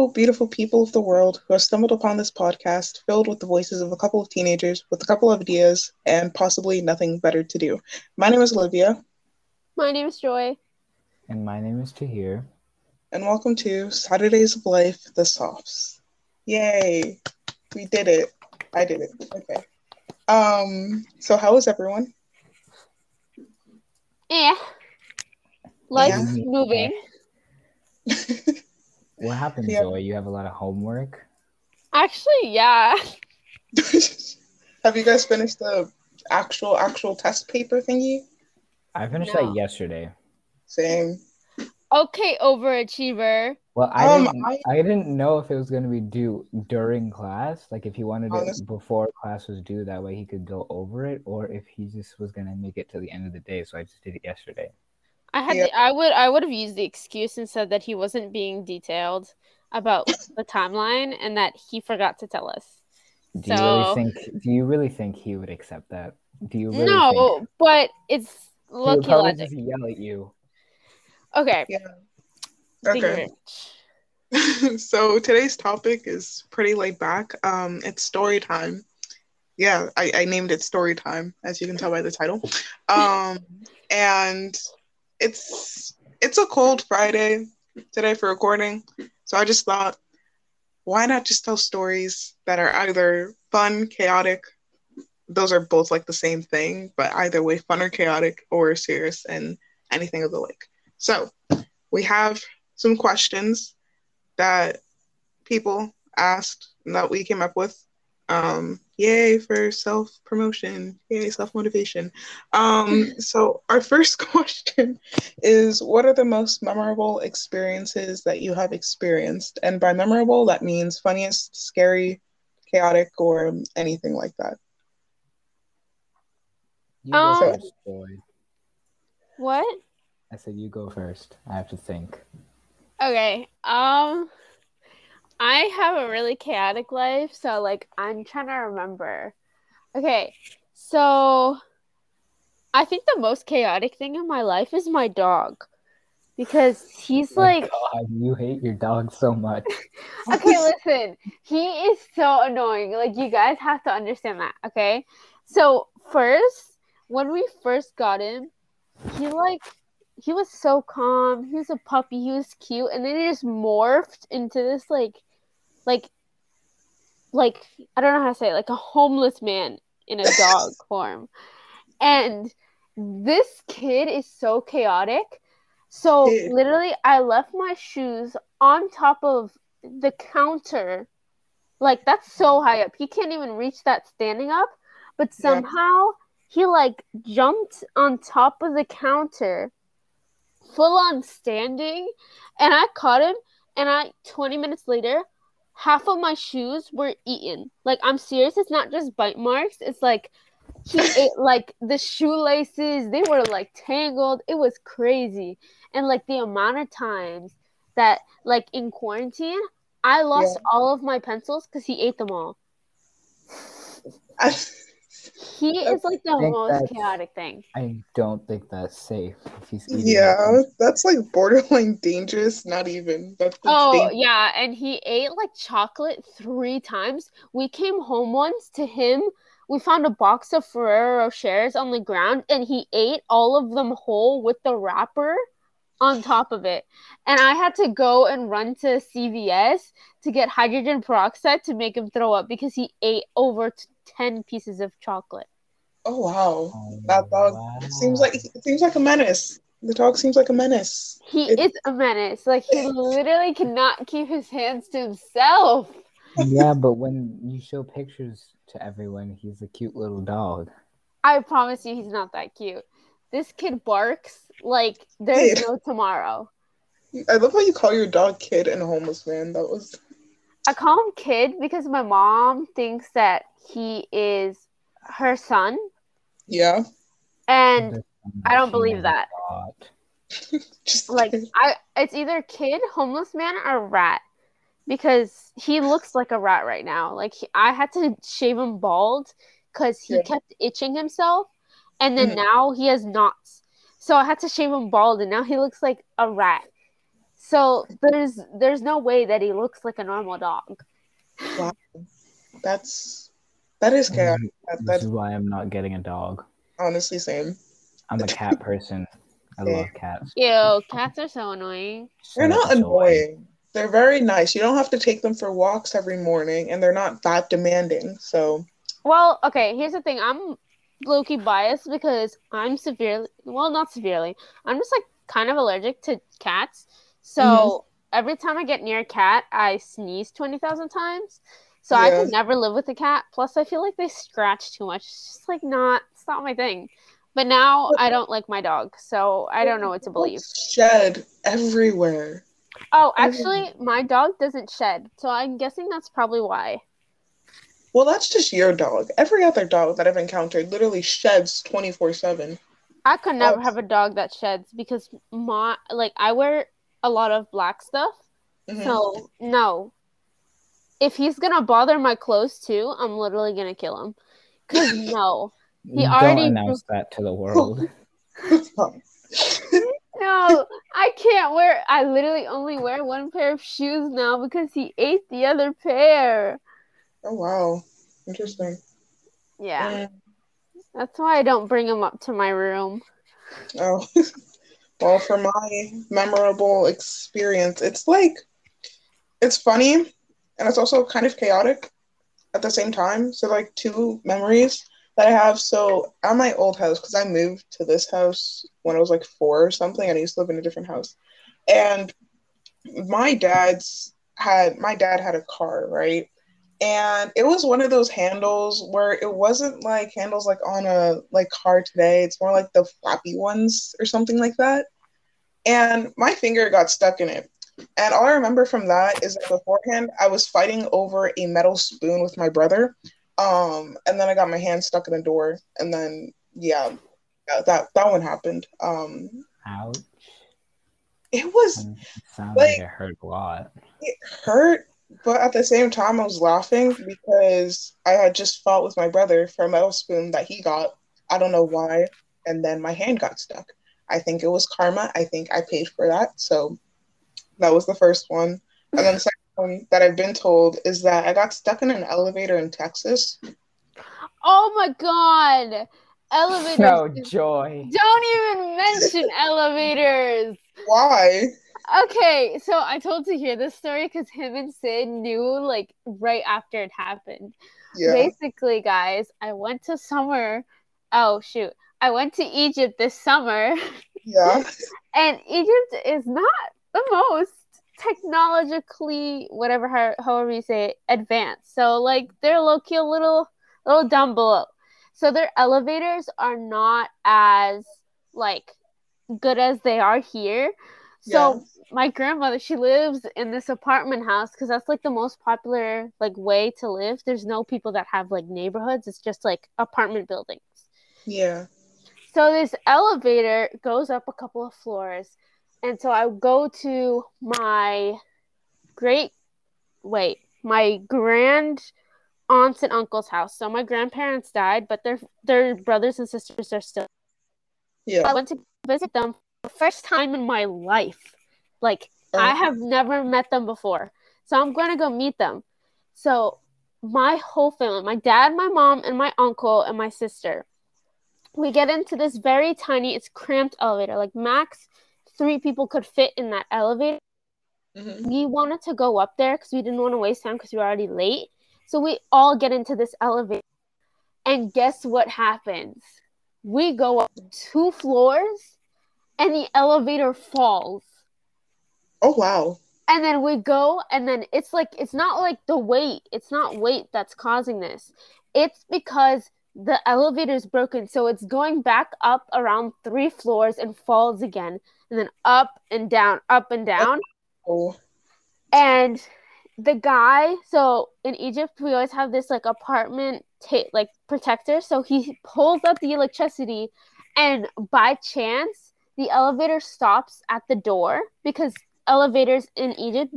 Hello, beautiful people of the world who have stumbled upon this podcast filled with the voices of a couple of teenagers with a couple of ideas and possibly nothing better to do. My name is Olivia. My name is Joy. And my name is Tahir. And welcome to Saturdays of Life, the Softs. Yay! We did it. I did it. Okay. Um, so how is everyone? Eh. Life's Yeah. moving. What happened, Yeah. Joy? You have a lot of homework? Actually, yeah. have you guys finished the actual actual test paper thingy? I finished No. that yesterday. Same. Okay, overachiever. Well, I Um, didn't I- I... didn't know if it was going to be due during class, like if he wanted Honest- it before class was due, that way he could go over it, or if he just was going to make it to the end of the day. So I just did it yesterday. I had Yeah. the, I would I would have used the excuse and said that he wasn't being detailed about the timeline and that he forgot to tell us. Do you really think? Do you really think he would accept that? Do you really no, think but it's he would lucky probably logic. just yell at you? Okay. Okay. so today's topic is pretty laid back. Um, it's story time. Yeah, I, I named it story time, as you can tell by the title. Um, and it's it's a cold Friday today for recording, so I just thought, why not just tell stories that are either fun, chaotic. Those are both like the same thing, but either way, fun or chaotic or serious and anything of the like. So we have some questions that people asked that we came up with. Um, yay for self promotion, yay self motivation. Um, so, our first question is What are the most memorable experiences that you have experienced? And by memorable, that means funniest, scary, chaotic, or anything like that. You go Um, first, Joy. What? I said you go first. I have to think. Okay. Um I have a really chaotic life, so like I'm trying to remember. Okay. So I think the most chaotic thing in my life is my dog. Because he's Oh like God, you hate your dog so much. Okay, listen. He is so annoying. Like you guys have to understand that, okay? So, first, when we first got him, he like he was so calm. He was a puppy. He was cute, and then he just morphed into this like like like I don't know how to say it, like a homeless man in a dog form. And this kid is so chaotic. So literally I left my shoes on top of the counter. Like that's so high up. He can't even reach that standing up. But somehow he like jumped on top of the counter full on standing and I caught him and I 20 minutes later half of my shoes were eaten. Like I'm serious, it's not just bite marks. It's like he ate like the shoelaces, they were like tangled. It was crazy. And like the amount of times that like in quarantine, I lost Yeah. all of my pencils cuz he ate them all. He is like the most chaotic thing. I don't think that's safe. If he's yeah, that's like borderline dangerous. Not even. That's that's Oh dangerous. yeah, and he ate like chocolate three times. We came home once to him. We found a box of Ferrero Rochers on the ground, and he ate all of them whole with the wrapper on top of it. And I had to go and run to CVS to get hydrogen peroxide to make him throw up because he ate over t- ten pieces of chocolate. Oh wow. Oh, That dog seems like it seems like a menace. The dog seems like a menace. He It- is a menace. Like he literally cannot keep his hands to himself. yeah, but when you show pictures to everyone, he's a cute little dog. I promise you, he's not that cute. This kid barks like there's Kid. no tomorrow. I love how you call your dog kid and homeless man. That was I call him kid because my mom thinks that he is her son, yeah. and I don't believe that. Just Like I, it's either kid, homeless man, or rat, because he looks like a rat right now. Like he, I had to shave him bald because he Yeah. kept itching himself, and then Mhm. now he has knots. So I had to shave him bald, and now he looks like a rat. So there's there's no way that he looks like a normal dog. Wow. That's that is This chaotic. is- That, This that's is why I'm not getting a dog. honestly same. I'm a cat person. I love cats. Ew, cats are so annoying. They're So- not so annoying. They're very nice. You don't have to take them for walks every morning, and they're not that demanding. So Well, okay, here's the thing. I'm low key biased because I'm severely, well, not severely. I'm just like kind of allergic to cats. So Mhm. every time I get near a cat, I sneeze 20,000 times. So I could never live with a cat. Plus, I feel like they scratch too much. It's just like not, it's not my thing. But now I don't like my dog. So I don't know what to believe. Shed everywhere. Oh, actually, my dog doesn't shed. So I'm guessing that's probably why. Well, that's just your dog. Every other dog that I've encountered literally sheds 24 7. I could never Oh. have a dog that sheds because my like I wear a lot of black stuff. Mm-hmm. So no. If he's gonna bother my clothes too, I'm literally gonna kill him. Cause no. He Don't already- announce that to the world. No, I can't wear I literally only wear one pair of shoes now because he ate the other pair. oh, wow. Interesting. Yeah. Mm. That's why I don't bring him up to my room. Oh, well, for my memorable experience, it's like, it's funny and it's also kind of chaotic at the same time. So, like, two memories that I have. So, at my old house, because I moved to this house when I was like four or something, and I used to live in a different house. And my dad's had, my dad had a car, right? and it was one of those handles where it wasn't like handles like on a like car today it's more like the flappy ones or something like that and my finger got stuck in it and all i remember from that is that beforehand i was fighting over a metal spoon with my brother um and then i got my hand stuck in a door and then yeah that that, that one happened um Ouch. it was It like it hurt a lot. it hurt, but at the same time, I was laughing because I had just fought with my brother for a metal spoon that he got. I don't know why. And then my hand got stuck. I think it was karma. I think I paid for that. So that was the first one. And then the second one that I've been told is that I got stuck in an elevator in Texas. Oh my god. Elevators. No joy. Don't even mention elevators. Why? Okay, so I told Tahir this story because him and Sid knew like right after it happened. Yeah. Basically, guys, I went to summer. Oh shoot, I went to Egypt this summer, Yeah. and Egypt is not the most technologically, whatever, how- however you say, it, advanced. So like they're low key a little, little down below. So their elevators are not as like good as they are here. So my grandmother, she lives in this apartment house because that's like the most popular like way to live. There's no people that have like neighborhoods. It's just like apartment buildings. Yeah. So this elevator goes up a couple of floors. And so I go to my great wait, my grand aunts and uncle's house. So my grandparents died, but their their brothers and sisters are still Yeah. I went to visit them for the first time in my life. Like I uh-huh. have never met them before. So I'm going to go meet them. So my whole family, my dad, my mom, and my uncle and my sister, we get into this very tiny, it's cramped elevator. Like max three people could fit in that elevator. Mhm. We wanted to go up there because we didn't want to waste time because we were already late. So we all get into this elevator. And guess what happens? We go up two floors and the elevator falls Oh, wow. and then we go and then it's like it's not like the weight it's not weight that's causing this it's because the elevator is broken so it's going back up around three floors and falls again and then up and down up and down. Oh, and the guy so in egypt we always have this like apartment ta- like protector. So he pulls up the electricity and by chance the elevator stops at the door because elevators in egypt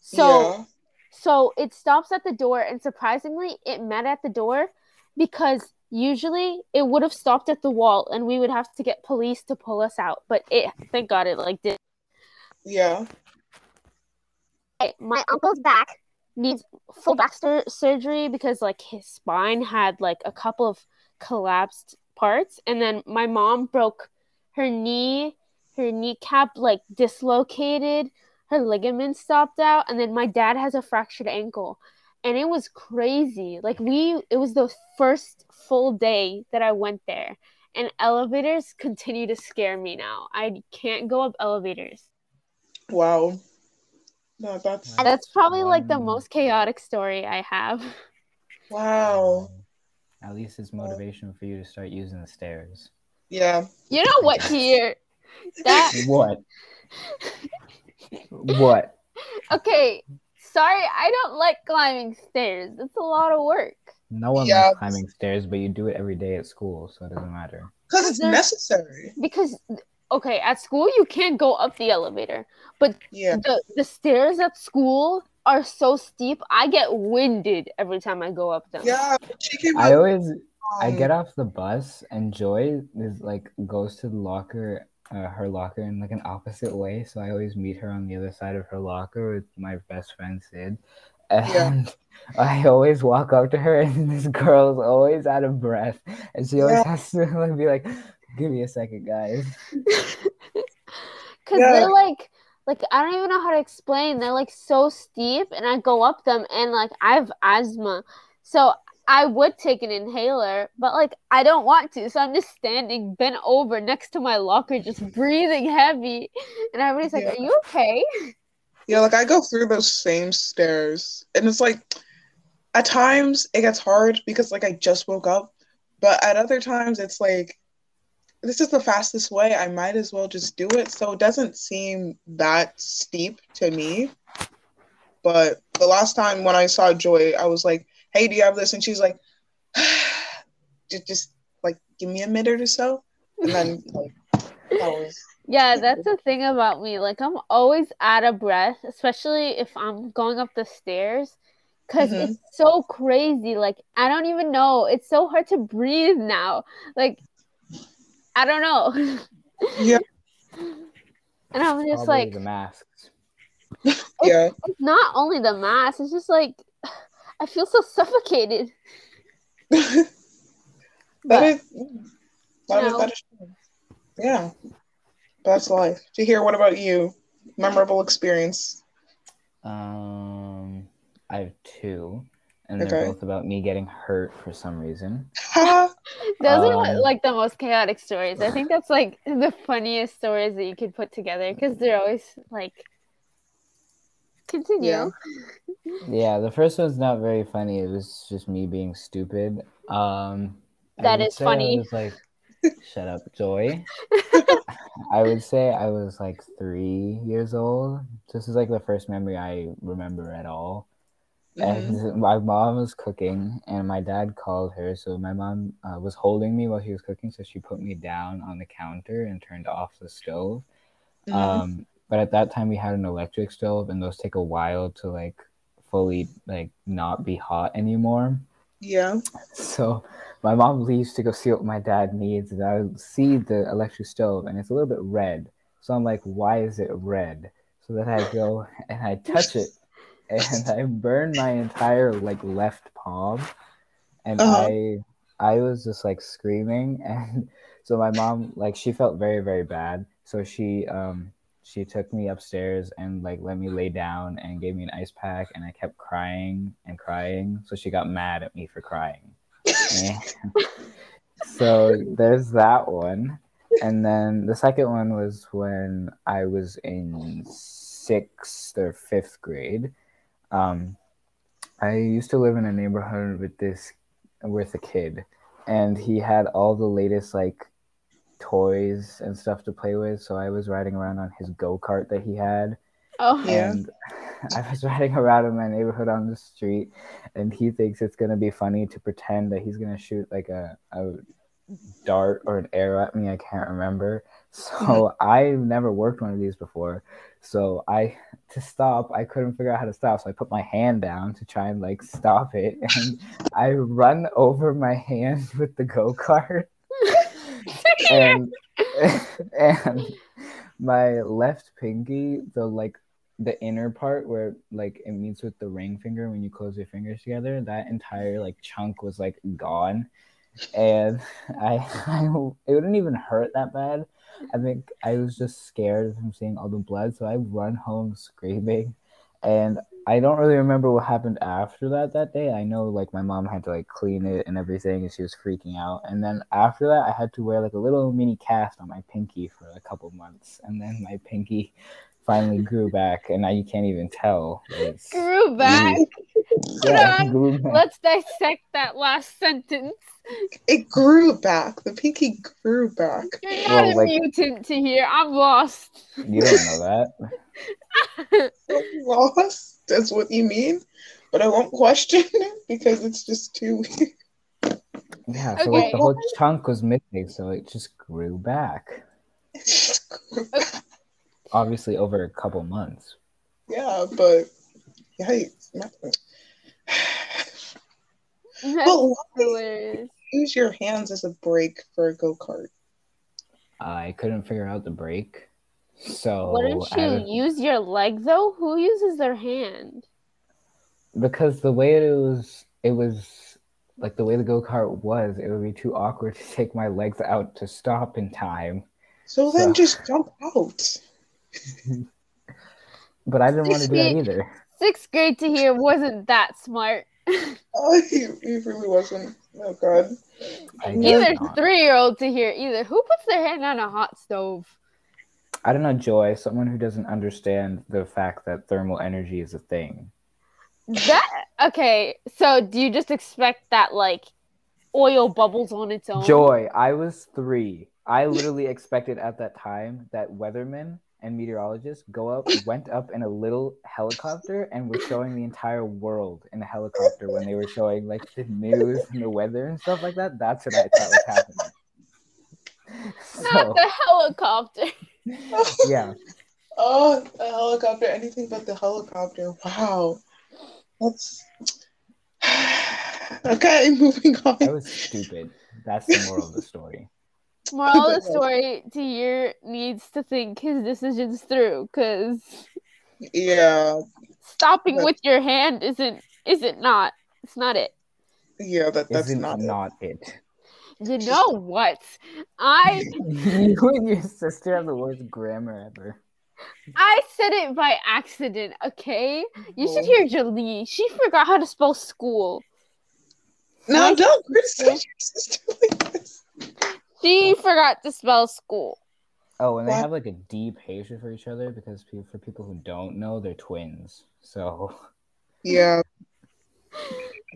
so yeah. so it stops at the door and surprisingly it met at the door because usually it would have stopped at the wall and we would have to get police to pull us out. But it thank God it like did Yeah. my uncle's back needs full back sur- surgery because like his spine had like a couple of collapsed parts and then my mom broke her knee her kneecap like dislocated her ligaments stopped out and then my dad has a fractured ankle and it was crazy like we it was the first full day that i went there and elevators continue to scare me now i can't go up elevators Wow. No, that's that's probably like the most chaotic story i have wow. At least it's motivation for you to start using the stairs. Yeah. you know what here that What? what? okay sorry i don't like climbing stairs it's a lot of work No one Yeah. likes climbing stairs, but you do it every day at school, so it doesn't matter. Because it's necessary. because okay at school you can't go up the elevator but Yeah. the, the stairs at school are so steep i get winded every time i go up them Yeah. She came I up, always I get off the bus and Joy is like goes to the locker, uh, her locker in like an opposite way. So I always meet her on the other side of her locker with my best friend Sid, and I always walk up to her, and this girl's always out of breath, and she always Yeah. has to like, be like, "Give me a second, guys." because Yeah. they're like like i don't even know how to explain they're like so steep and i go up them and like i have asthma so i would take an inhaler but like i don't want to so i'm just standing bent over next to my locker just breathing heavy and everybody's like Yeah. are you okay Yeah, like I go through those same stairs, and it's like at times it gets hard because like I just woke up, but at other times it's like this is the fastest way. I might as well just do it. So it doesn't seem that steep to me. But the last time when I saw Joy, I was like, "Hey, do you have this?" And she's like, "Just, just like give me a minute or so," and then like that was Yeah, that's the thing about me. Like I'm always out of breath, especially if I'm going up the stairs because Mhm. it's so crazy. Like I don't even know. It's so hard to breathe now. Like I don't know. yeah, And I'm just Probably like the masks. yeah. it's not only the mask, it's just like I feel so suffocated. that But is, that is, that is. Yeah, that's life. Tahir, what about you? Memorable experience. Um, I have two, and they're both about me getting hurt for some reason. Ha! those are Um, like the most chaotic stories. I think that's like the funniest stories that you could put together because they're always like continue. Yeah. Yeah, the first one's not very funny. It was just me being stupid. Um, I That would is say funny. I was like, shut up, Joy. I would say I was like three years old. This is like the first memory I remember at all. Mhm. And my mom was cooking, and my dad called her. So my mom uh, was holding me while she was cooking, so she put me down on the counter and turned off the stove. Mhm. Um, but at that time we had an electric stove, and those take a while to like fully like not be hot anymore. yeah. So my mom leaves to go see what my dad needs, and I see the electric stove, and it's a little bit red. So I'm like, why is it red? So then I go and I touch it, and I burn my entire like left palm, and Uh-huh. I I was just like screaming, and so my mom like she felt very very bad, so she um she took me upstairs and like let me lay down and gave me an ice pack, and I kept crying and crying, so she got mad at me for crying. So there's that one. And then the second one was when I was in sixth or fifth grade. Um, I used to live in a neighborhood with this with a kid, and he had all the latest like toys and stuff to play with. So I was riding around on his go kart that he had, Oh, Yeah. and I was riding around in my neighborhood on the street, and he thinks it's gonna be funny to pretend that he's gonna shoot like a, a dart or an arrow at me. I can't remember. So mm-hmm. I've never worked one of these before. So I to stop, I couldn't figure out how to stop, so I put my hand down to try and like stop it, and I run over my hand with the go kart, and and my left pinky, the like the inner part where like it meets with the ring finger when you close your fingers together, that entire like chunk was like gone, and I, I it wouldn't even hurt that bad. I think I was just scared from seeing all the blood, so I run home screaming, and I don't really remember what happened after that that day. I know like my mom had to like clean it and everything, and she was freaking out. And then after that, I had to wear like a little mini cast on my pinky for a couple months, and then my pinky finally grew back, and now you can't even tell. It's Grew back. Yeah, on. grew back. Let's dissect that last sentence. It grew back. The pinky grew back. You're not Well, a like- mutant Tahir. I'm lost. You don't know that. Lost. That's what you mean. But I won't question it because it's just too weird. Yeah, so Okay. like the whole chunk was missing, so it just grew back. It just grew back. Obviously, over a couple months. Yeah, but yikes. But why hilarious. use your hands as a brake for a go kart? I couldn't figure out the brake, so Wouldn't you use your leg though? Who uses their hand? because the way it was, it was like the way the go kart was. It would be too awkward to take my legs out to stop in time. So then just jump out. But I didn't want to do that either. Sixth grade Tahir wasn't that smart. Oh, he, he really wasn't. Oh, God. I Either three year old Tahir either. Who puts their hand on a hot stove? I don't know, Joy, someone who doesn't understand the fact that thermal energy is a thing. That okay, so do you just expect that like oil bubbles on its own? Joy, I was three. I literally expected at that time that weathermen and meteorologists go up, went up in a little helicopter, and were showing the entire world in a helicopter when they were showing like the news and the weather and stuff like that. That's what I thought was happening. Not So the helicopter. yeah, Oh, the helicopter. Anything but the helicopter. Wow. That's. okay, moving on. that was stupid. That's the moral of the story. Moral of the story Tahir needs to think his decisions through because Yeah, stopping But- with your hand isn't isn't not it's not it. yeah, that, that's Isn't not, not, it. it. You know what? I you and your sister have the worst grammar ever. I said it by accident, okay? You should Oh. hear Jolie. She forgot how to spell school. No, I- don't criticize your sister like this. She forgot to spell school. Oh, and they What? have like a deep hatred for each other because for people who don't know, they're twins. So Yeah,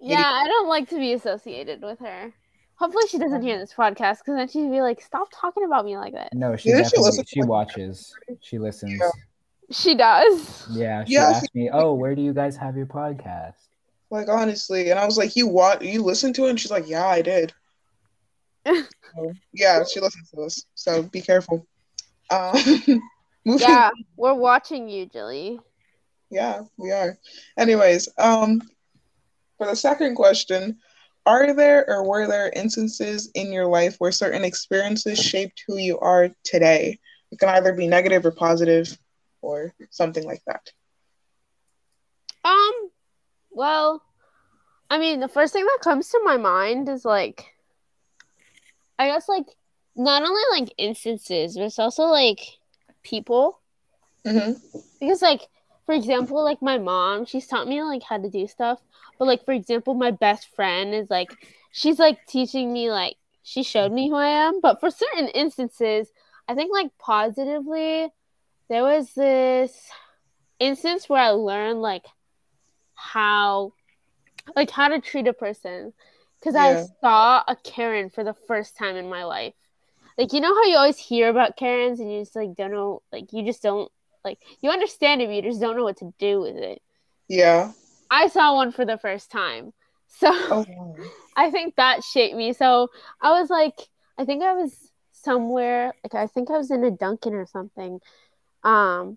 Yeah, I don't like to be associated with her. Hopefully, she doesn't hear this podcast because then she'd be like, "Stop talking about me like that." no, she Yeah, she definitely she watches, she listens. Yeah. She does. Yeah, she Yeah, asked me, "Oh, where do you guys have your podcast?" like honestly, and I was like, "You what? You listen to it?" And she's like, "Yeah, I did." So, yeah, she listens to us, so be careful. Um, Yeah, we're watching you, Jilly. Yeah, we are. Anyways, um, for the second question, are there or were there instances in your life where certain experiences shaped who you are today? It can either be negative or positive, or something like that. Um, well, I mean, the first thing that comes to my mind is like, I guess like not only like instances, but it's also like people. hmm because like for example like my mom she's taught me like how to do stuff. But like for example my best friend is like she's like teaching me like she showed me who i am. But for certain instances i think like positively there was this instance where i learned like how like how to treat a person because i saw a karen for the first time in my life like you know how you always hear about karens and you just like don't know like you just don't like you understand it, but you just don't know what to do with it. Yeah. I saw one for the first time, so Oh. I think that shaped me. So I was like, I think I was somewhere, like I think I was in a Dunkin' or something, um,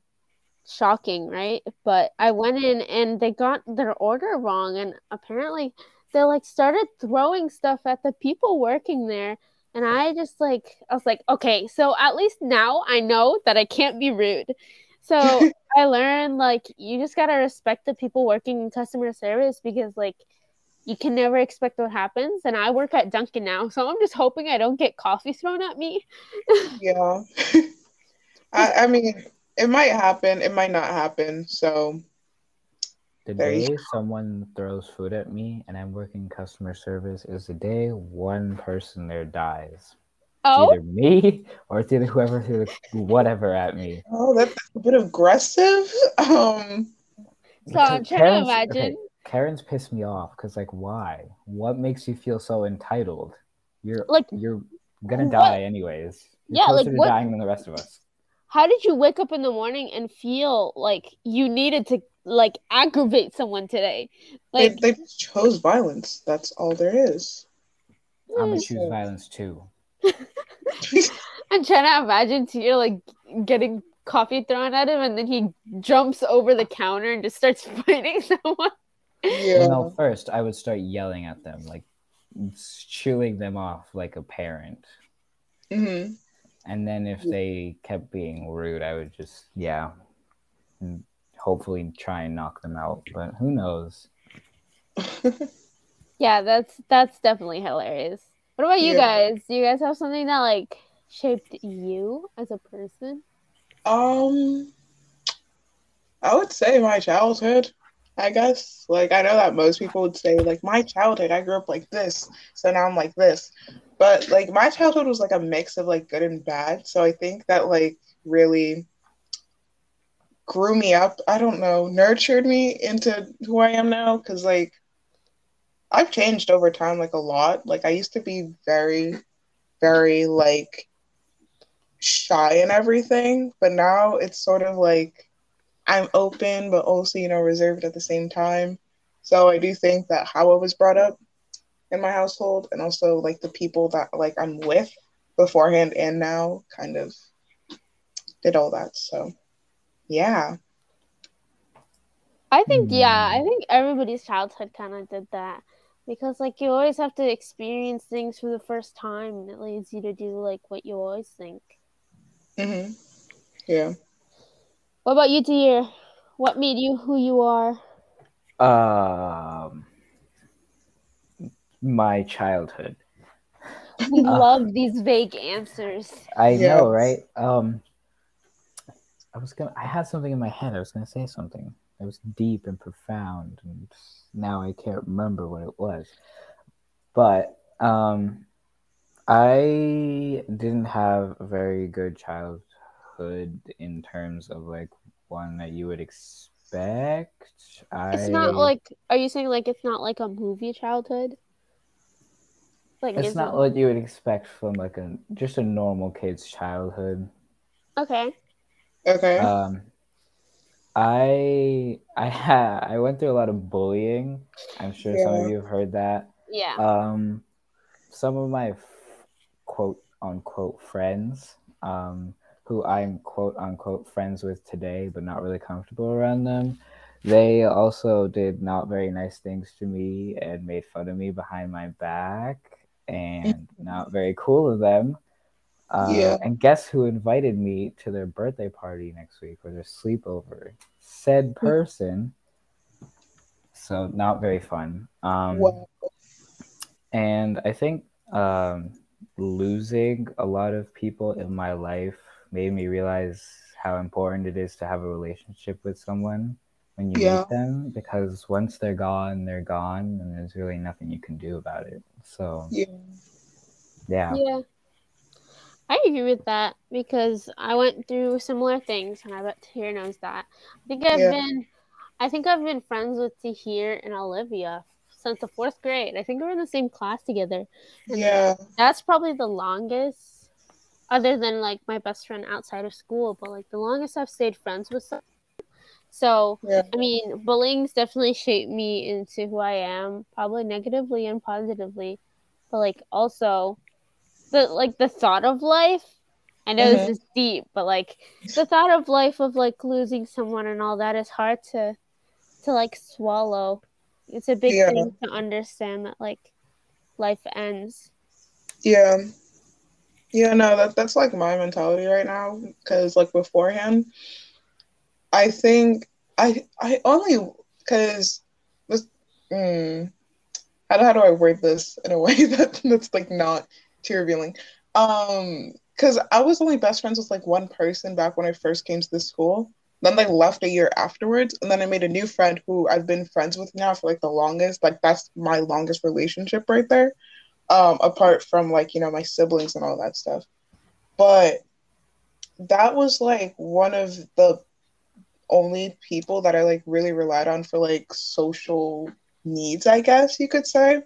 shocking, right? But I went in and they got their order wrong, and apparently they like started throwing stuff at the people working there. And I just like, I was like, okay, so at least now I know that I can't be rude. So I learned like you just gotta respect the people working in customer service because like you can never expect what happens. And I work at Dunkin' now, so I'm just hoping I don't get coffee thrown at me. yeah. I, I mean, it might happen, it might not happen. So The day someone throws food at me and I'm working customer service is the day one person there dies. It's Oh, either me or it's either whoever threw whatever at me. oh that's a bit aggressive. Um so I'm trying Because to imagine. okay, Karen's pissed me off because like why? What makes you feel so entitled? You're Like, you're gonna what- die anyways. You're Yeah, closer like, to what- dying than the rest of us. How did you wake up in the morning and feel like you needed to like aggravate someone today? they, Like, they just chose violence. That's all there is. I'm gonna choose violence too. I'm trying to imagine Tia like getting coffee thrown at him, and then he jumps over the counter and just starts fighting someone. Yeah. Well, first I would start yelling at them, like chewing them off like a parent. hmm And then if they kept being rude, I would just yeah, and hopefully try and knock them out. But who knows? Yeah, that's that's definitely hilarious. What about you Yeah. guys? Do you guys have something that like shaped you as a person? Um, I would say my childhood, I guess. Like, I know that most people would say, like, my childhood, I grew up like this, so now I'm like this. But, like, my childhood was like a mix of like good and bad. So I think that, like, really grew me up. I don't know, nurtured me into who I am now. Cause, like, I've changed over time, like, a lot. Like, I used to be very, very, like, shy and everything, but now it's sort of like I'm open, but also, you know, reserved at the same time. So I do think that how I was brought up in my household and also like the people that like I'm with beforehand and now kind of did all that. So yeah. I think yeah, Hmm. I think everybody's childhood kind of did that because like you always have to experience things for the first time, and it leads you to do like what you always think. hmm Yeah. What about you, dear? What made you who you are? Um, my childhood. We Uh. love these vague answers. I Yeah. know, right? Um, I was gonna. I had something in my head. I was gonna say something. It was deep and profound, and now I can't remember what it was. But um, I didn't have a very good childhood in terms of like one that you would expect. I It's not like. Are you saying like it's not like a movie childhood? Like it's not it- what you would expect from like a just a normal kid's childhood. okay. Okay. Um, I I ha I went through a lot of bullying. I'm sure some of you have heard that. Yeah. Um, some of my f- quote unquote friends, um, who I'm quote unquote friends with today, but not really comfortable around them. They also did not very nice things to me and made fun of me behind my back, and not very cool of them. Uh, Yeah. And guess who invited me to their birthday party next week or their sleepover? Said person. So not very fun. Um, Wow. and I think um, losing a lot of people in my life made me realize how important it is to have a relationship with someone when you Yeah. meet them because once they're gone, they're gone, and there's really nothing you can do about it. So, Yeah. yeah. Yeah. I agree with that because I went through similar things and I bet Tahir knows that. I think I've Yeah. been I think I've been friends with Tahir and Olivia since the fourth grade. I think we were in the same class together. And Yeah. That's probably the longest other than like my best friend outside of school, but like the longest I've stayed friends with someone. So Yeah. I mean, bullying's definitely shaped me into who I am, probably negatively and positively. But like also the like the thought of life I know Mhm. this is deep, but like the thought of life of like losing someone and all that is hard to to like swallow. It's a big Yeah. thing to understand that like life ends. Yeah. Yeah, no, that that's like my mentality right now. Cause like beforehand, I think I I only cause this mm, how how do I word this in a way that that's like not too revealing? Um, cause I was only best friends with like one person back when I first came to the school. Then they left a year afterwards, and then I made a new friend who I've been friends with now for like the longest. Like that's my longest relationship right there um, apart from like you know my siblings and all that stuff. But that was like one of the only people that I like really relied on for like social needs, I guess you could say.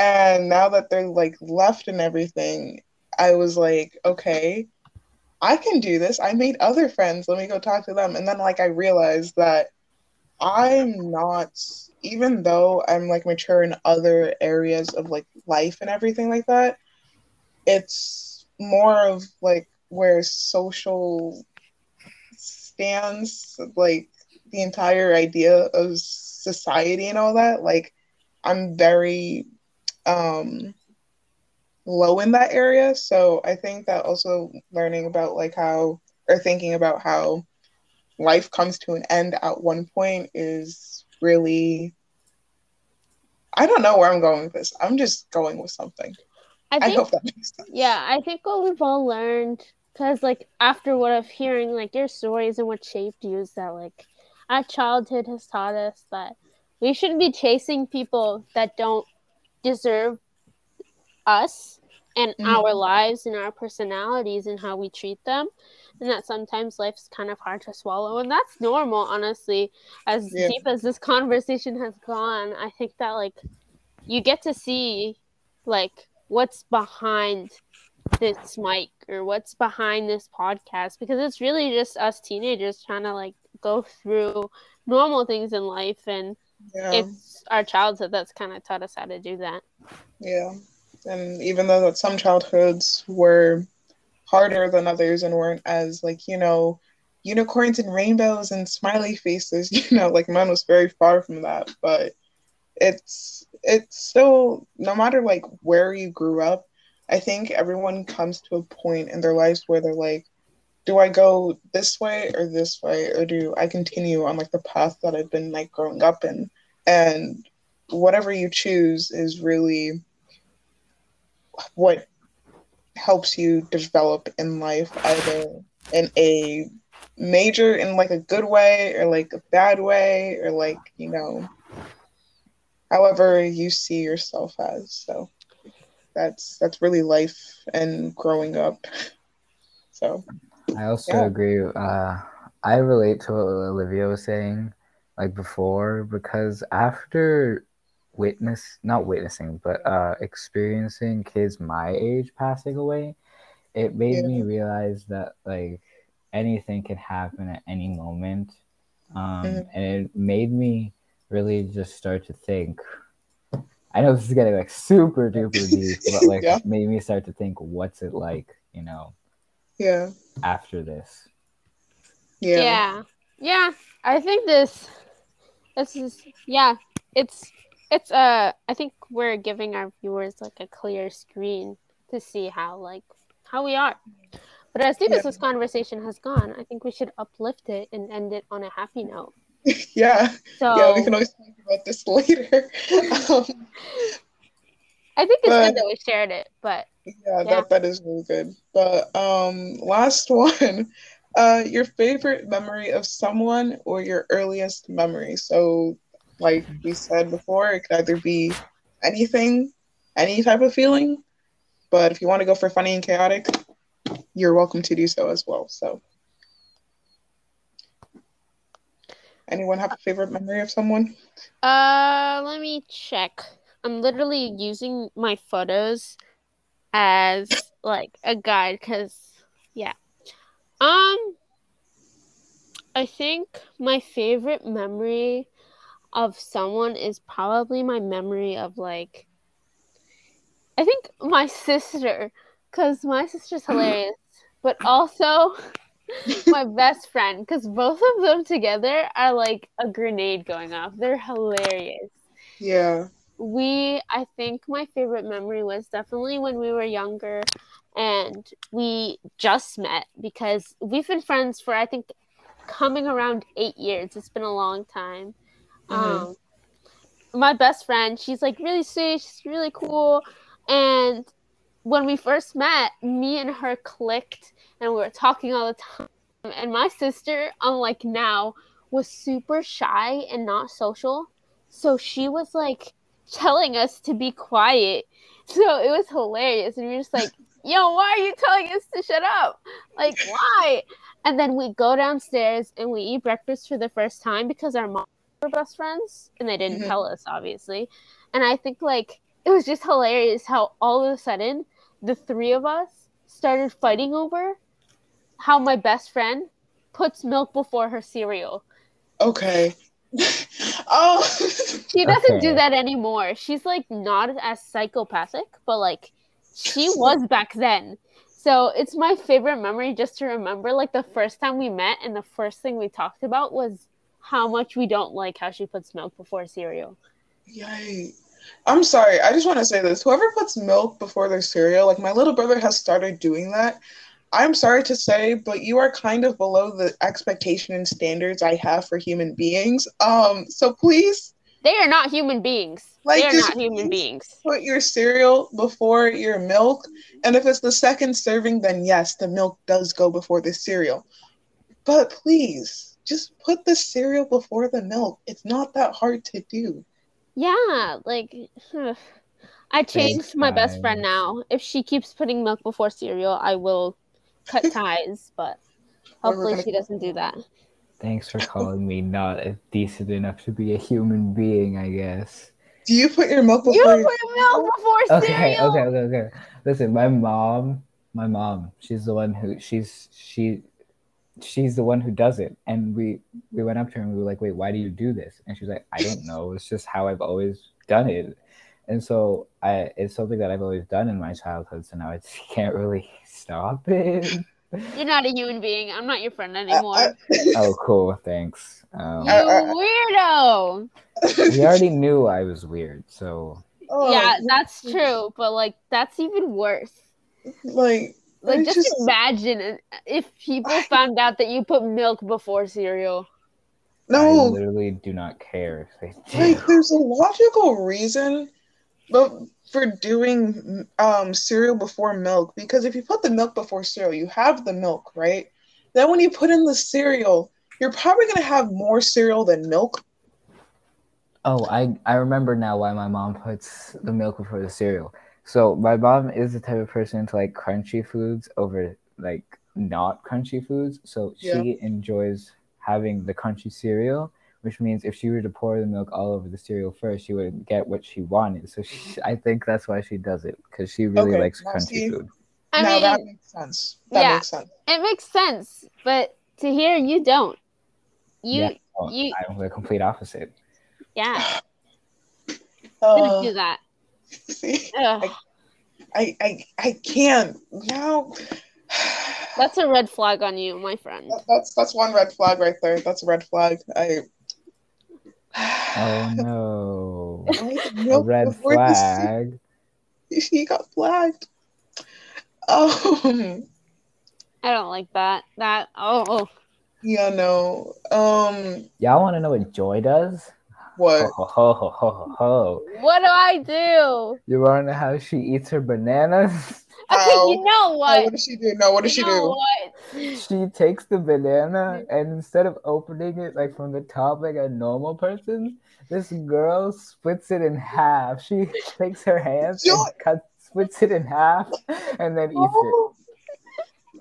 And now that they're like left and everything, I was like, okay, I can do this. I made other friends. Let me go talk to them. And then like I realized that I'm not, even though I'm like mature in other areas of like life and everything like that, it's more of like where social stands, like the entire idea of society and all that. Like, I'm very um low in that area. So I think that also learning about like how, or thinking about how life comes to an end at one point is really I don't know where I'm going with this. I'm just going with something. I I think hope that makes sense. Yeah, I think what we've all learned, because like after what of hearing like your stories and what shaped you is that like our childhood has taught us that we shouldn't be chasing people that don't deserve us and Mhm. our lives and our personalities and how we treat them. And that sometimes life's kind of hard to swallow. And that's normal, honestly. As Yeah. deep as this conversation has gone, I think that like you get to see like what's behind this mic or what's behind this podcast because it's really just us teenagers trying to like go through normal things in life and Yeah. it's our childhood that's kind of taught us how to do that Yeah. And even though that some childhoods were harder than others and weren't as like, you know, unicorns and rainbows and smiley faces, you know, like mine was very far from that. But it's it's still no matter like where you grew up, I think everyone comes to a point in their lives where they're like, do I go this way or this way, or do I continue on like the path that I've been like growing up in? And whatever you choose is really what helps you develop in life, either in a major, in like a good way, or like a bad way, or like, you know, however you see yourself as. So that's that's really life and growing up. So I also Yeah. agree. Uh, I relate to what Olivia was saying, like before, because after witness, not witnessing, but uh, experiencing kids my age passing away, it made Yeah. me realize that like anything can happen at any moment, um, Mhm. and it made me really just start to think. I know this is getting like super duper deep, but like Yeah. made me start to think, what's it like, you know, yeah. after this? Yeah. yeah yeah i think this this is yeah it's it's uh i think we're giving our viewers like a clear screen to see how like how we are but as deep Yeah. as this conversation has gone i think we should uplift it and end it on a happy note Yeah. so Yeah, we can always talk about this later. um, i think it's but- good that we shared it but yeah, Yeah. that that is really good. But um last one. Uh your favorite memory of someone or your earliest memory. So like we said before, it could either be anything, any type of feeling. But if you want to go for funny and chaotic, you're welcome to do so as well. So anyone have a favorite memory of someone? Uh, let me check. I'm literally using my photos as like a guide because, yeah. Um, I think my favorite memory of someone is probably my memory of like, I think my sister, because my sister's hilarious. but also my best friend because both of them together are like a grenade going off. They're hilarious. Yeah. We, I think my favorite memory was definitely when we were younger and we just met because we've been friends for I think coming around eight years. It's been a long time. Mhm. Um, my best friend, she's like really sweet, she's really cool. And when we first met, me and her clicked and we were talking all the time. And my sister, unlike now, was super shy and not social. So she was like telling us to be quiet. So it was hilarious. And we were just like, yo, why are you telling us to shut up? Like, why? And then we go downstairs and we eat breakfast for the first time because our mom were best friends and they didn't Mhm. tell us, obviously. And I think like it was just hilarious how all of a sudden the three of us started fighting over how my best friend puts milk before her cereal. Okay. oh. She doesn't Okay. do that anymore. She's like not as psychopathic, but like she was back then. So it's my favorite memory just to remember like the first time we met and the first thing we talked about was how much we don't like how she puts milk before cereal. Yay. I'm sorry. I just want to say this. Whoever puts milk before their cereal, like my little brother has started doing that. I'm sorry to say, but you are kind of below the expectation and standards I have for human beings. Um, so please They are not human beings. Like, they are not human beings. put your cereal before your milk. And if it's the second serving, then yes, the milk does go before the cereal. But please, just put the cereal before the milk. It's not that hard to do. Yeah, like I changed my best friend now. If she keeps putting milk before cereal, I will cut ties, but hopefully she doesn't do that. Thanks for calling me not decent enough to be a human being, I guess. Do you put your milk You before put your milk before Okay, cereal. okay, okay, okay. Listen, my mom, my mom, she's the one who she's she she's the one who does it. And we we went up to her and we were like, "Wait, why do you do this?" And she's like, "I don't know. It's just how I've always done it." And so I it's something that I've always done in my childhood, so now I just can't really stop it. You're not a human being. I'm not your friend anymore. I- oh, cool, thanks. Um, you weirdo. we already knew I was weird, so Oh, yeah, that's true, but like that's even worse. Like, Like just, just- imagine if people found out that you put milk before cereal. No, I no, literally do not care if they do. like, there's a logical reason but for doing um, cereal before milk. Because if you put the milk before cereal, you have the milk, right? Then when you put in the cereal, you're probably going to have more cereal than milk. Oh, I I remember now why my mom puts the milk before the cereal. So my mom is the type of person to like crunchy foods over like not crunchy foods. So Yeah. she enjoys having the crunchy cereal, which means if she were to pour the milk all over the cereal first, she would get what she wanted. So she, I think that's why she does it because she really Okay, likes crunchy see- food. I now mean, that makes sense. That yeah. makes sense. it makes sense, but to hear you don't. You Yeah. You I'm the complete opposite. yeah, Uh, don't do that. see, Ugh, I, I, I can't now. that's a red flag on you, my friend. That's that's one red flag right there. That's a red flag. I. Oh no. A red before the ce- flag. He got flagged. Um. I don't like that. That oh, Yeah. No. Um. Y'all want to know what Joy does? What? Ho, ho, ho, ho, ho, ho. what do I do? You want to know how she eats her bananas? Okay, Ow. you know Oh, what? what does she do? No. What does she You know do? what? she takes the banana mm-hmm. and instead of opening it like from the top like a normal person, this girl splits it in half. She takes her hands and cuts, splits it in half, and then eats it. Oh,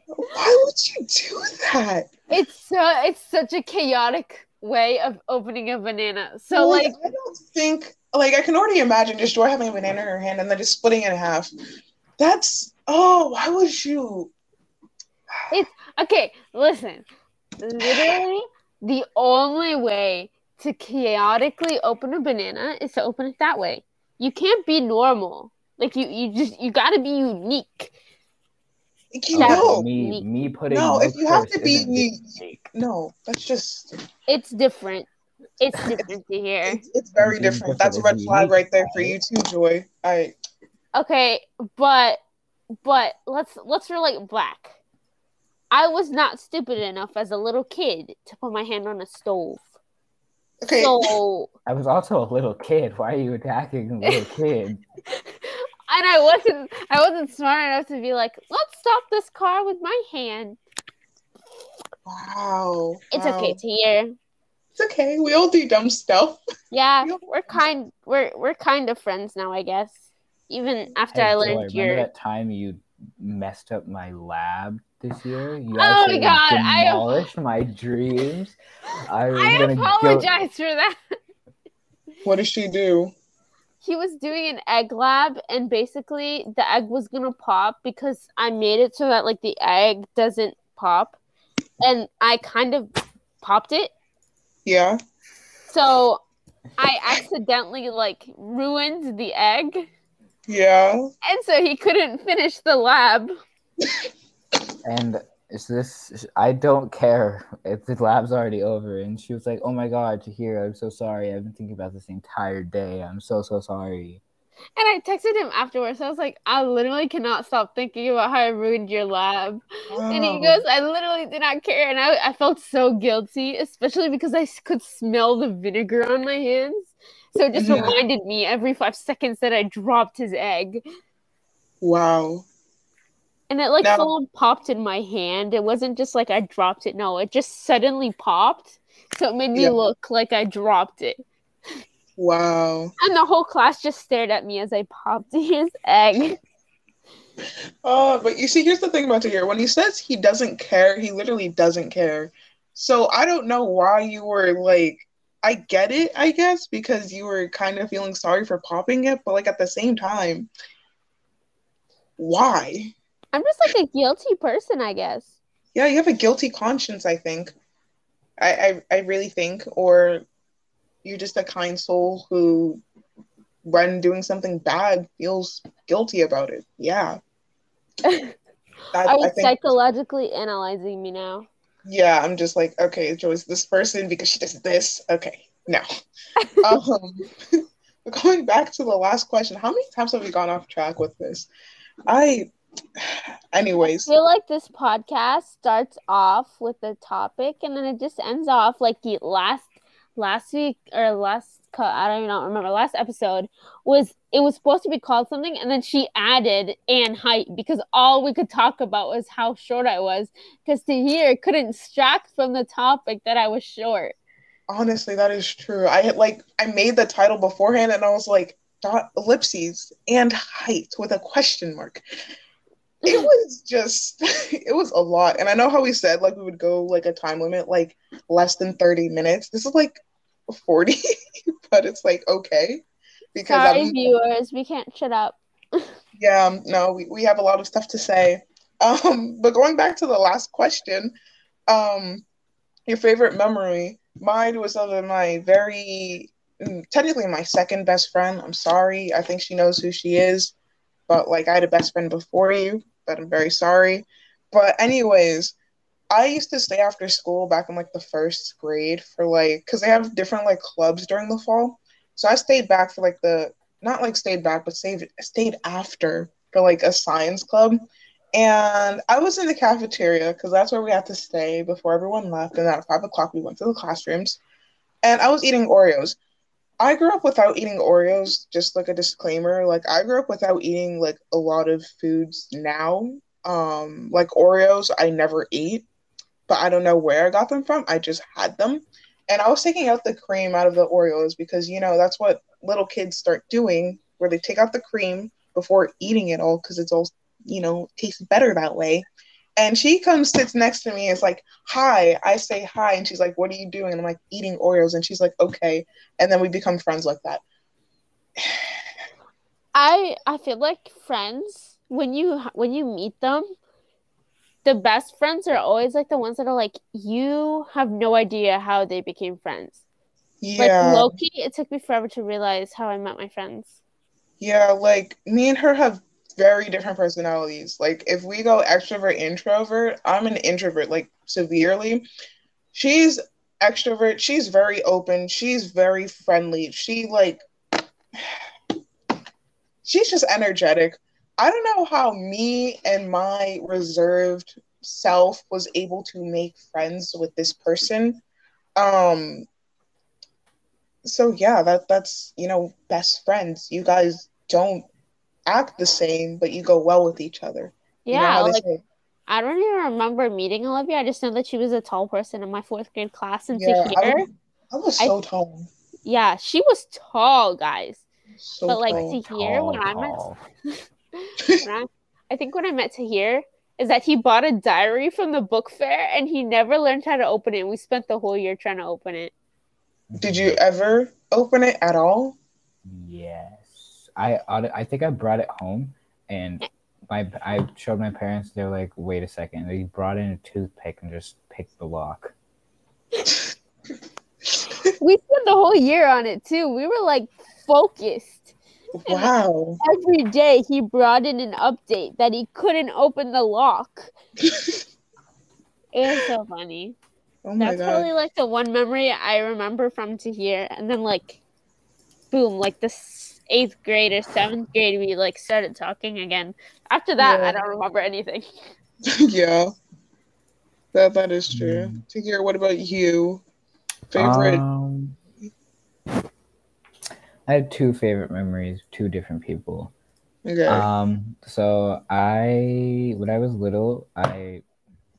why would you do that? It's so it's such a chaotic way of opening a banana. So Like, like I don't think like I can already imagine just Joy having a banana in her hand and then just splitting it in half. That's oh, why would you? It's okay, listen. Literally, the only way to chaotically open a banana is to open it that way. You can't be normal. Like you, you just you got to be unique. You Yeah. know, me me putting No, if you have to be isn't unique. no, that's just It's different. It's different Tahir. it's, it's very Being different. different That's a is red flag right there for you too, Joy. I Okay, but but let's let's relate back. I was not stupid enough as a little kid to put my hand on a stove. okay. So I was also a little kid. Why are you attacking a little kid? and I wasn't I wasn't smart enough to be like, let's stop this car with my hand. wow. It's wow. okay Tahir. It's okay. We all do dumb stuff. Yeah, we're kind we're we're kind of friends now, I guess. Even after Hey, I Joy, learned remember your that time you messed up my lab this year? You Oh my actually God, I am- demolished my dreams. I I gonna go. apologize for that. What did she do? he was doing an egg lab and basically the egg was gonna pop because I made it so that like the egg doesn't pop and I kind of popped it Yeah. so I accidentally like ruined the egg Yeah. and so he couldn't finish the lab And is this? I don't care if the lab's already over. And she was like, "Oh my god, Tahir, I'm so sorry. I've been thinking about this the entire day. I'm so so sorry." and I texted him afterwards I was like I literally cannot stop thinking about how I ruined your lab And he oh. goes, I literally did not care. And I, I felt so guilty, especially because I could smell the vinegar on my hands. So it just Mhm. reminded me every five seconds that I dropped his egg. Wow. And it like Now- full popped in my hand. It wasn't just like I dropped it. No, it just suddenly popped. So it made me Yeah. look like I dropped it. Wow. And the whole class just stared at me as I popped his egg. Uh, but you see, here's the thing about Tahir. When he says he doesn't care, he literally doesn't care. So I don't know why you were like, I get it, I guess, because you were kind of feeling sorry for popping it, but like at the same time, why? I'm just like a guilty person, I guess. Yeah, you have a guilty conscience, I think. I, I, I really think, or you're just a kind soul who, when doing something bad, feels guilty about it. Yeah. That, Are you I think, psychologically analyzing me now? Yeah, I'm just like, okay, Joyce, this person because she does this. Okay, no. um, going back to the last question, how many times have we gone off track with this? I, anyways, I feel like this podcast starts off with a topic and then it just ends off like the last last week or last I don't even remember last episode was it was supposed to be called something and then she added and height because all we could talk about was how short I was because Tahir couldn't distract from the topic that I was short. honestly, that is true. I had like, I made the title beforehand and I was like, dot ellipses and height with a question mark. It was just, it was a lot. And I know how we said like we would go like a time limit, like less than 30 minutes. This is like 40, but it's like okay. Because Sorry, I'm, viewers, we can't shut up. yeah, no, we, we have a lot of stuff to say. Um, but going back to the last question, um, your favorite memory, mine was of my very, mm, technically my second best friend. I'm sorry, I think she knows who she is, but like I had a best friend before you, but I'm very sorry. But anyways, I used to stay after school back in like the first grade for like, cause they have different like clubs during the fall. So I stayed back for like the not like stayed back, but stayed stayed after for like a science club. And I was in the cafeteria because that's where we had to stay before everyone left. And at five o'clock, we went to the classrooms. And I was eating Oreos. I grew up without eating Oreos, just like a disclaimer. Like, I grew up without eating like a lot of foods now. Um, like Oreos, I never ate, but I don't know where I got them from. I just had them. And I was taking out the cream out of the Oreos because, you know, that's what little kids start doing, where they take out the cream before eating it all because it's all, you know, tastes better that way. And she comes, sits next to me, and is like, Hi. I say hi. And she's like, What are you doing? And I'm like, Eating Oreos. And she's like, Okay. And then we become friends like that. I I feel like friends when you when you meet them, the best friends are always like the ones that are like you have no idea how they became friends. Yeah. Like Loki, it took me forever to realize how I met my friends. Yeah, like me and her have very different personalities. Like if we go extrovert introvert, I'm an introvert like severely. She's extrovert. She's very open. She's very friendly. She like she's just energetic. I don't know how me and my reserved self was able to make friends with this person. Um so yeah, that that's you know, best friends. You guys don't act the same, but you go well with each other. You know Yeah, like say, I don't even remember meeting Olivia. I just know that she was a tall person in my fourth grade class, and yeah, to I, was- I was I- so tall. yeah, she was tall, guys. So but like tall. to hear when I met, Tall. when I, I think what I meant Tahir is that he bought a diary from the book fair and he never learned how to open it. We spent the whole year trying to open it. Did you ever open it at all? Yes, I I think I brought it home, and my I showed my parents. They're like, "Wait a second. They brought in a toothpick and just picked the lock. We spent the whole year on it too. We were like focused. Wow. Every day he brought in an update that he couldn't open the lock. It was so funny. Oh my That's god. probably like the one memory I remember from Tahir. And then like, boom, like the eighth grade or seventh grade, we like started talking again. After that, Yeah. I don't remember anything. yeah. That that is true. Mm. Tahir what about you? Favorite Um, I have two favorite memories, two different people. okay. Um, so I, when I was little, I,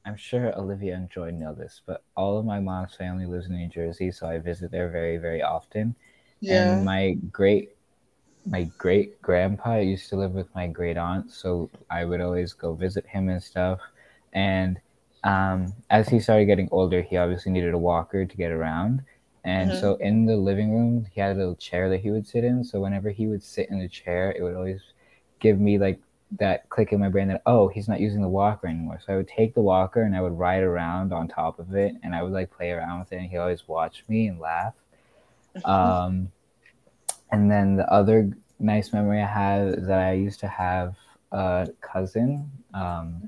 I'm sure Olivia and Joy know this, but all of my mom's family lives in New Jersey, so I visit there very, very often. yeah. And my great, my great grandpa used to live with my great aunt, so I would always go visit him and stuff. And um, as he started getting older, he obviously needed a walker to get around. And Mhm. so in the living room, he had a little chair that he would sit in. So whenever he would sit in the chair, it would always give me like that click in my brain that oh he's not using the walker anymore. So I would take the walker and I would ride around on top of it, and I would like play around with it, and he always watched me and laugh. Um, and then the other nice memory I have is that I used to have a cousin. Um,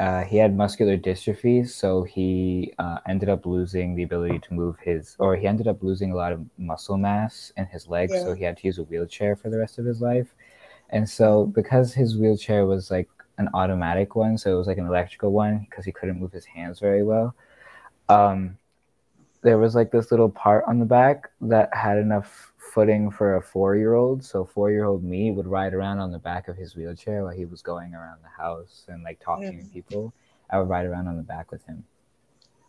uh, he had muscular dystrophy, so he uh, ended up losing the ability to move his, or he ended up losing a lot of muscle mass in his legs, so he had to use a wheelchair for the rest of his life. And so, because his wheelchair was like an automatic one, so it was like an electrical one, because he couldn't move his hands very well. Um, there was like this little part on the back that had enough footing for a four-year-old. So four-year-old me would ride around on the back of his wheelchair while he was going around the house and like talking to people. I would ride around on the back with him.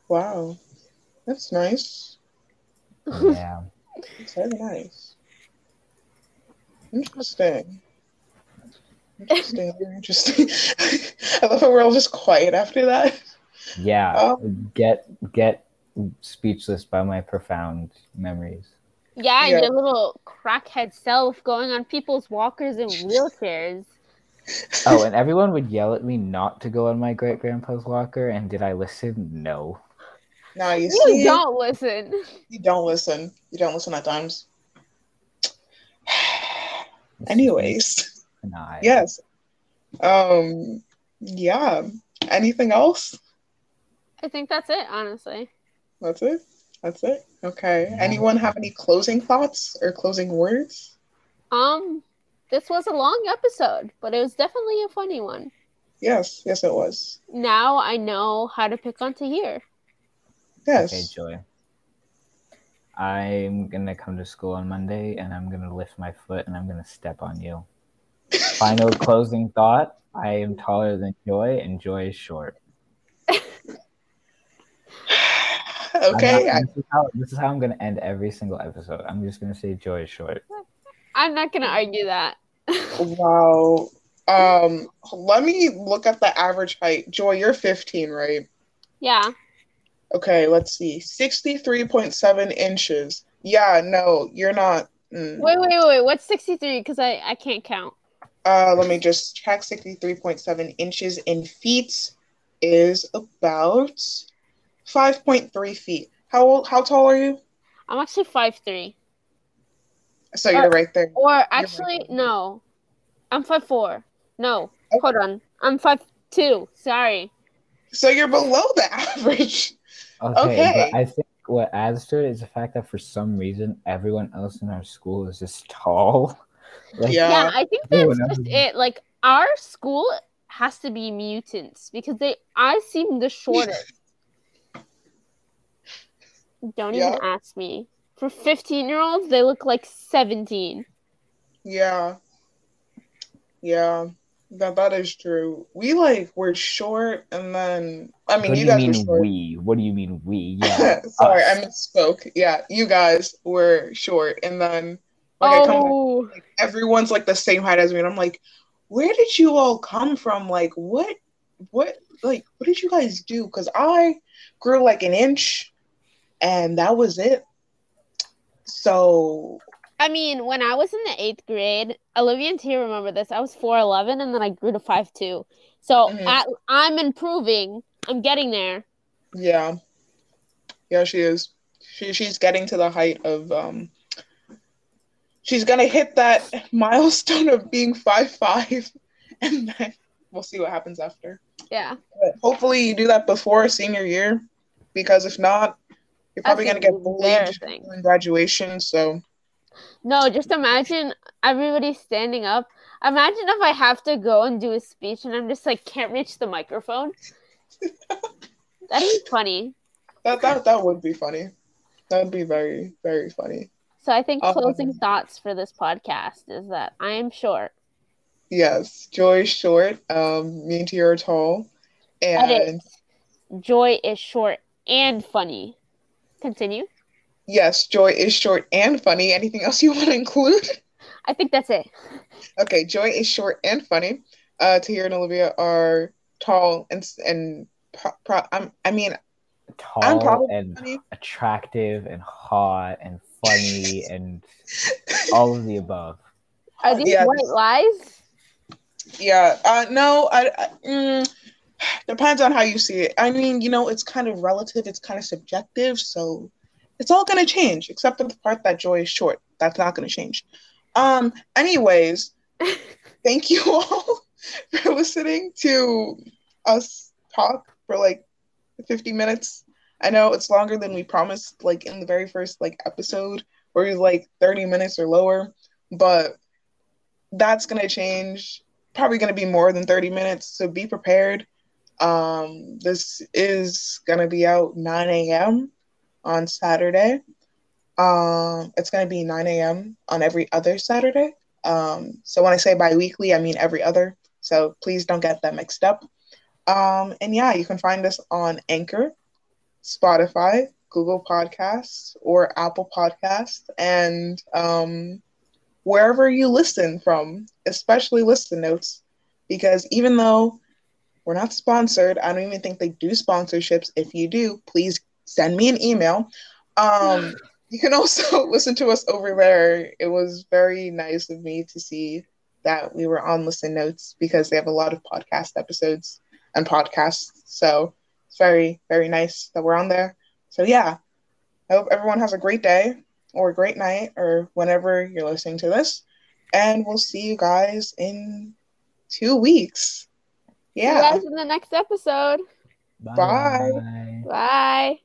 Wow. That's nice. Yeah. That's very nice. Interesting. Interesting. Very interesting. I love how we're all just quiet after that. Yeah. Oh. Get get speechless by my profound memories. Yeah, Yeah. your little crackhead self going on people's walkers and wheelchairs. Oh, and everyone would yell at me not to go on my great grandpa's walker, and did I listen? No. No, you You see, don't listen. you don't listen. You don't listen at times. Anyways, Nah, yes. Um. Yeah. Anything else? I think that's it, honestly. That's it. That's it. Okay. Yeah. Anyone have any closing thoughts or closing words? Um, this was a long episode, but it was definitely a funny one. Yes. Yes, it was. Now I know how to pick on Tahir. Yes. Okay, Joy. I'm gonna come to school on Monday and I'm gonna lift my foot and I'm gonna step on you. Final closing thought I am taller than Joy and Joy is short. I'm okay. not- this, is how, this is how I'm gonna end every single episode. I'm just gonna say Joy is short. I'm not gonna argue that. wow. Um. Let me look at the average height. Joy, you're 15, right? yeah. Okay. Let's see. 63.7 inches. Yeah. No, you're not. mm. Wait, wait, wait, wait. What's 63? Because I, I can't count. Uh, let me just check. 63.7 inches in feet is about 5.3 feet. How old, how tall are you? I'm actually five three. So you're uh, right there. Or actually, no. I'm five four. No, hold on. I'm five two. Sorry. So you're below the average. Okay, Okay. but I think what adds to it is the fact that for some reason everyone else in our school is just tall. Like, Yeah. yeah, I think that's one just it. Like our school has to be mutants because they I seem the shortest. Don't Yeah. even ask me. For 15 year olds, they look like 17. Yeah. Yeah. That that is true. We like were short and then I mean what you do you guys were mean short. we? What do you mean we? Yeah. Sorry, us. I misspoke. Yeah, you guys were short and then like I come back, oh, like, everyone's like the same height as me and I'm like, where did you all come from? Like what what like what did you guys do? Cuz I grew like an inch and that was it. So I mean, when I was in the eighth grade, Olivia and Tia remember this. I was 4'11 and then I grew to five two. So Mhm. at, I'm improving. I'm getting there. Yeah. Yeah, she is. She she's getting to the height of um she's gonna hit that milestone of being five five and then we'll see what happens after. Yeah. But hopefully you do that before senior year because if not, you're probably gonna gonna get bullied in graduation. So No, just imagine everybody standing up. Imagine if I have to go and do a speech and I'm just like can't reach the microphone. That'd be funny. that that that would be funny. That would be very, very funny. So I think Um, closing thoughts for this podcast is that I am short. Yes. Joy is short, um, me and Tia are tall. And Edit. Joy is short and funny. Continue. yes, Joy is short and funny. Anything else you want to include? I think that's it. Okay, Joy is short and funny. Uh, Tahir and Olivia are tall and and pro- pro- I'm, I mean, I'm Tall probably and funny. attractive and hot and funny and all of the above. Are these Yeah. white lies? Yeah. Uh, no, I, I mm, depends on how you see it. I mean, you know, it's kind of relative. It's kind of subjective. So it's all gonna change, except for the part that Joy is short. That's not gonna change. Um. Anyways, thank you all for listening to us talk for like 50 minutes. I know it's longer than we promised, like in the very first like episode, where it was like 30 minutes or lower, but that's gonna change. Probably gonna be more than 30 minutes, so be prepared. Um, this is gonna be out 9 a.m. on Saturday. Um, it's gonna be 9 a.m. on every other Saturday. Um, so when I say bi-weekly, I mean every other. So please don't get that mixed up. Um, and yeah, you can find us on Anchor, Spotify, Google Podcasts, or Apple Podcasts, and um, wherever you listen from, especially Listen Notes, because even though we're not sponsored, I don't even think they do sponsorships. If you do, please send me an email. Um, you can also listen to us over there. It was very nice of me to see that we were on Listen Notes because they have a lot of podcast episodes and podcasts. So it's very, very nice that we're on there. So yeah, I hope everyone has a great day or a great night or whenever you're listening to this. And we'll see you guys in two weeks. See you Yeah. guys in the next episode. Bye. Bye.